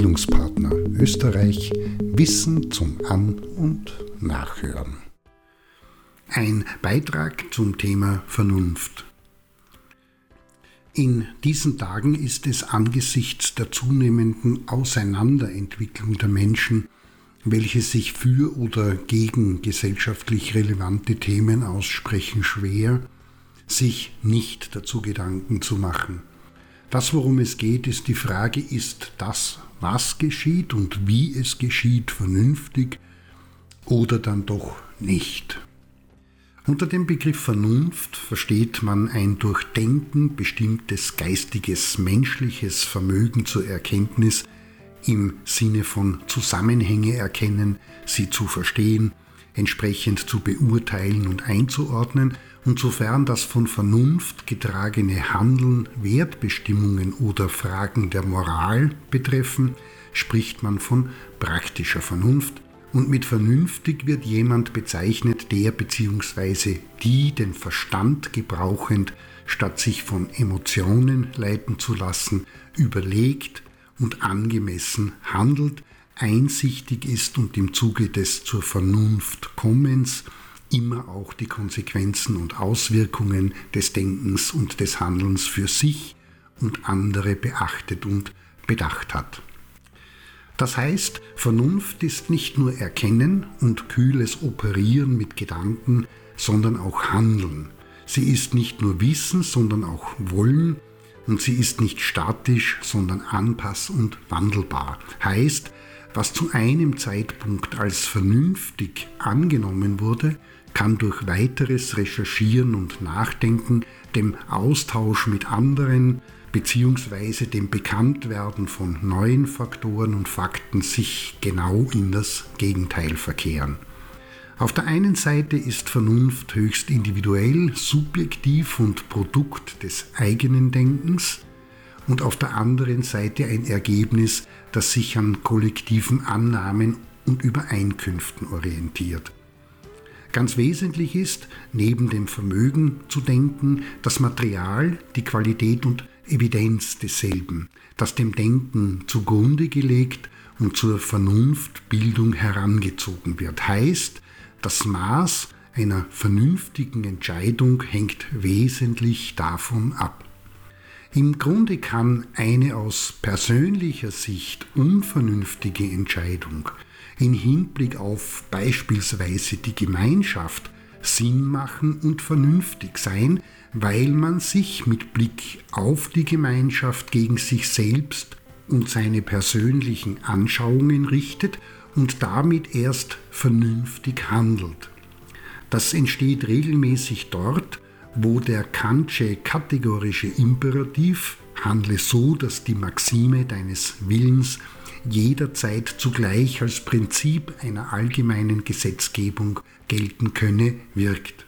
Bildungspartner Österreich Wissen zum An- und Nachhören. Ein Beitrag zum Thema Vernunft. In diesen Tagen ist es angesichts der zunehmenden Auseinanderentwicklung der Menschen, welche sich für oder gegen gesellschaftlich relevante Themen aussprechen, schwer, sich nicht dazu Gedanken zu machen. Das, worum es geht, ist die Frage, ist das, was geschieht und wie es geschieht, vernünftig oder dann doch nicht. Unter dem Begriff Vernunft versteht man ein durch Denken bestimmtes geistiges, menschliches Vermögen zur Erkenntnis im Sinne von Zusammenhänge erkennen, sie zu verstehen, entsprechend zu beurteilen und einzuordnen und sofern das von Vernunft getragene Handeln Wertbestimmungen oder Fragen der Moral betreffen, spricht man von praktischer Vernunft und mit vernünftig wird jemand bezeichnet, der bzw. die den Verstand gebrauchend, statt sich von Emotionen leiten zu lassen, überlegt und angemessen handelt, einsichtig ist und im Zuge des zur Vernunft Kommens immer auch die Konsequenzen und Auswirkungen des Denkens und des Handelns für sich und andere beachtet und bedacht hat. Das heißt, Vernunft ist nicht nur Erkennen und kühles Operieren mit Gedanken, sondern auch Handeln. Sie ist nicht nur Wissen, sondern auch Wollen und sie ist nicht statisch, sondern anpass- und wandelbar. Heißt, was zu einem Zeitpunkt als vernünftig angenommen wurde, kann durch weiteres Recherchieren und Nachdenken, dem Austausch mit anderen bzw. dem Bekanntwerden von neuen Faktoren und Fakten sich genau in das Gegenteil verkehren. Auf der einen Seite ist Vernunft höchst individuell, subjektiv und Produkt des eigenen Denkens und auf der anderen Seite ein Ergebnis, das sich an kollektiven Annahmen und Übereinkünften orientiert. Ganz wesentlich ist, neben dem Vermögen zu denken, das Material, die Qualität und Evidenz desselben, das dem Denken zugrunde gelegt und zur Vernunftbildung herangezogen wird. Heißt, das Maß einer vernünftigen Entscheidung hängt wesentlich davon ab. Im Grunde kann eine aus persönlicher Sicht unvernünftige Entscheidung in Hinblick auf beispielsweise die Gemeinschaft Sinn machen und vernünftig sein, weil man sich mit Blick auf die Gemeinschaft gegen sich selbst und seine persönlichen Anschauungen richtet und damit erst vernünftig handelt. Das entsteht regelmäßig dort, wo der Kantsche kategorische Imperativ handle so, dass die Maxime deines Willens jederzeit zugleich als Prinzip einer allgemeinen Gesetzgebung gelten könne, wirkt.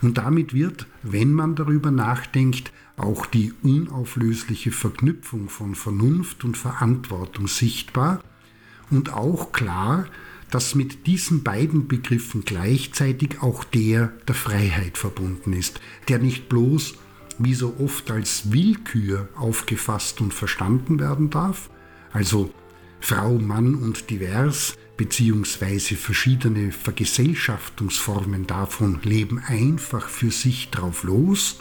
Und damit wird, wenn man darüber nachdenkt, auch die unauflösliche Verknüpfung von Vernunft und Verantwortung sichtbar und auch klar, dass mit diesen beiden Begriffen gleichzeitig auch der der Freiheit verbunden ist, der nicht bloß wie so oft als Willkür aufgefasst und verstanden werden darf, also Frau, Mann und divers, beziehungsweise verschiedene Vergesellschaftungsformen davon leben einfach für sich drauf los,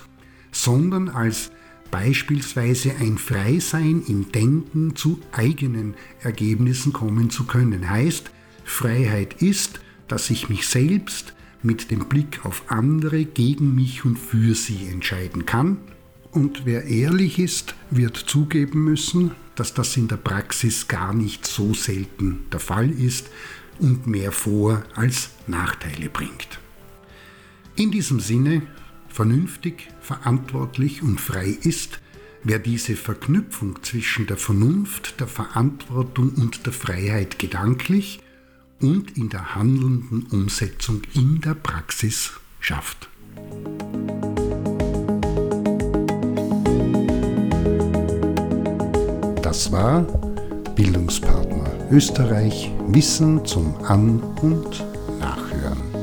sondern als beispielsweise ein Freisein im Denken zu eigenen Ergebnissen kommen zu können. Heißt, Freiheit ist, dass ich mich selbst mit dem Blick auf andere gegen mich und für sie entscheiden kann. Und wer ehrlich ist, wird zugeben müssen, dass das in der Praxis gar nicht so selten der Fall ist und mehr Vor- als Nachteile bringt. In diesem Sinne, vernünftig, verantwortlich und frei ist, wer diese Verknüpfung zwischen der Vernunft, der Verantwortung und der Freiheit gedanklich und in der handelnden Umsetzung in der Praxis schafft. Das war Bildungspartner Österreich Wissen zum An- und Nachhören.